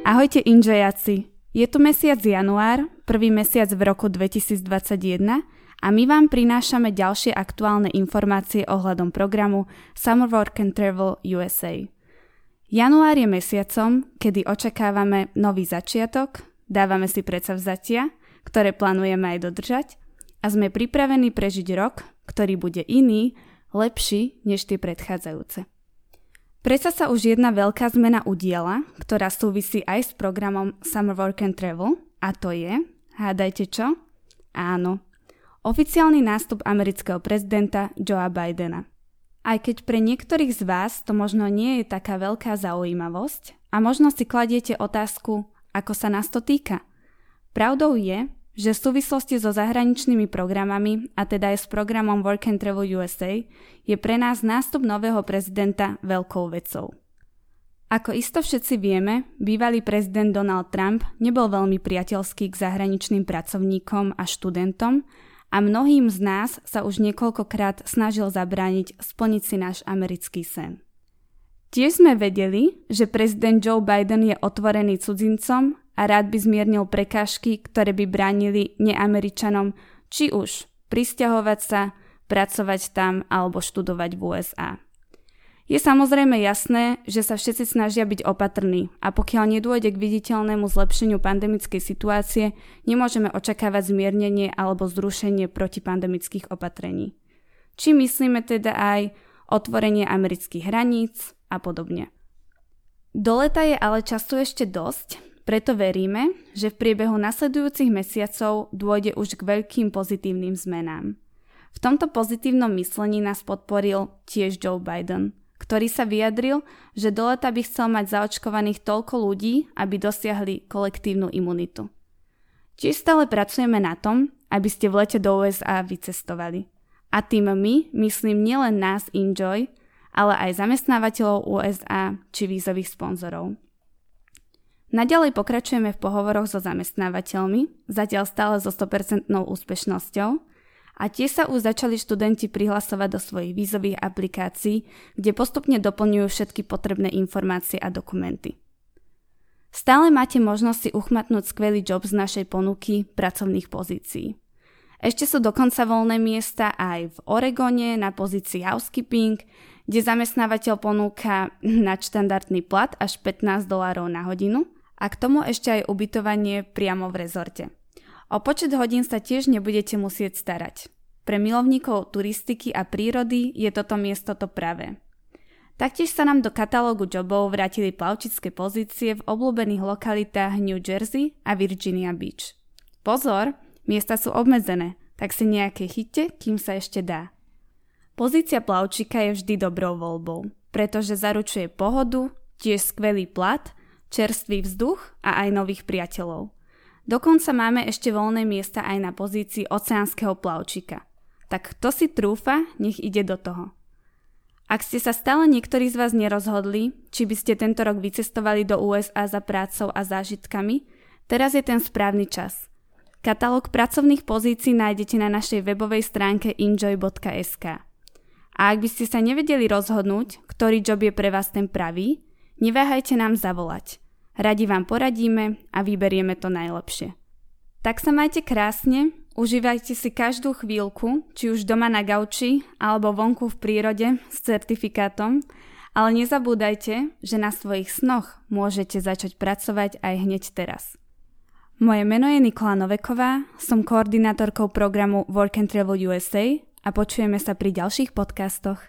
Ahojte inžojaci, je tu mesiac január, prvý mesiac v roku 2021 a my vám prinášame ďalšie aktuálne informácie ohľadom programu Summer Work and Travel USA. Január je mesiacom, kedy očakávame nový začiatok, dávame si predsavzatia, ktoré plánujeme aj dodržať a sme pripravení prežiť rok, ktorý bude iný, lepší než tie predchádzajúce. Prečo sa už jedna veľká zmena udiela, ktorá súvisí aj s programom Summer Work and Travel, a to je, hádajte čo? Áno, oficiálny nástup amerického prezidenta Joea Bidena. Aj keď pre niektorých z vás to možno nie je taká veľká zaujímavosť a možno si kladiete otázku, ako sa nás to týka. Pravdou je, že v súvislosti so zahraničnými programami, a teda aj s programom Work and Travel USA, je pre nás nástup nového prezidenta veľkou vecou. Ako isto všetci vieme, bývalý prezident Donald Trump nebol veľmi priateľský k zahraničným pracovníkom a študentom a mnohým z nás sa už niekoľkokrát snažil zabrániť splniť si náš americký sen. Tiež sme vedeli, že prezident Joe Biden je otvorený cudzincom a rád by zmiernil prekážky, ktoré by bránili neameričanom či už pristahovať sa, pracovať tam alebo študovať v USA. Je samozrejme jasné, že sa všetci snažia byť opatrní a pokiaľ nedôjde k viditeľnému zlepšeniu pandemickej situácie, nemôžeme očakávať zmiernenie alebo zrušenie protipandemických opatrení. Či myslíme teda aj otvorenie amerických hraníc a podobne. Do leta je ale času ešte dosť, preto veríme, že v priebehu nasledujúcich mesiacov dôjde už k veľkým pozitívnym zmenám. V tomto pozitívnom myslení nás podporil tiež Joe Biden, ktorý sa vyjadril, že do leta by chcel mať zaočkovaných toľko ľudí, aby dosiahli kolektívnu imunitu. Tiež stále pracujeme na tom, aby ste v lete do USA vycestovali. A tým my myslím nielen nás Enjoy, ale aj zamestnávateľov USA či vízových sponzorov. Naďalej pokračujeme v pohovoroch so zamestnávateľmi, zatiaľ stále so 100% úspešnosťou a tiež sa už začali študenti prihlasovať do svojich vízových aplikácií, kde postupne doplňujú všetky potrebné informácie a dokumenty. Stále máte možnosť si uchmatnúť skvelý job z našej ponuky pracovných pozícií. Ešte sú dokonca voľné miesta aj v Oregone na pozícii housekeeping, kde zamestnávateľ ponúka nadštandardný plat až 15 dolárov na hodinu – a k tomu ešte aj ubytovanie priamo v rezorte. O počet hodín sa tiež nebudete musieť starať. Pre milovníkov turistiky a prírody je toto miesto to pravé. Taktiež sa nám do katalógu jobov vrátili plavčické pozície v obľúbených lokalitách New Jersey a Virginia Beach. Pozor, miesta sú obmedzené, tak si nejaké chytte, kým sa ešte dá. Pozícia plavčika je vždy dobrou voľbou, pretože zaručuje pohodu, tiež skvelý plat čerstvý vzduch a aj nových priateľov. Dokonca máme ešte voľné miesta aj na pozícii oceánskeho plavčika. Tak kto si trúfa, nech ide do toho. Ak ste sa stále niektorí z vás nerozhodli, či by ste tento rok vycestovali do USA za prácou a zážitkami, teraz je ten správny čas. Katalóg pracovných pozícií nájdete na našej webovej stránke enjoy.sk. A ak by ste sa nevedeli rozhodnúť, ktorý job je pre vás ten pravý, Neváhajte nám zavolať. Radi vám poradíme a vyberieme to najlepšie. Tak sa majte krásne, užívajte si každú chvíľku, či už doma na gauči alebo vonku v prírode s certifikátom, ale nezabúdajte, že na svojich snoch môžete začať pracovať aj hneď teraz. Moje meno je Nikola Noveková, som koordinátorkou programu Work and Travel USA a počujeme sa pri ďalších podcastoch.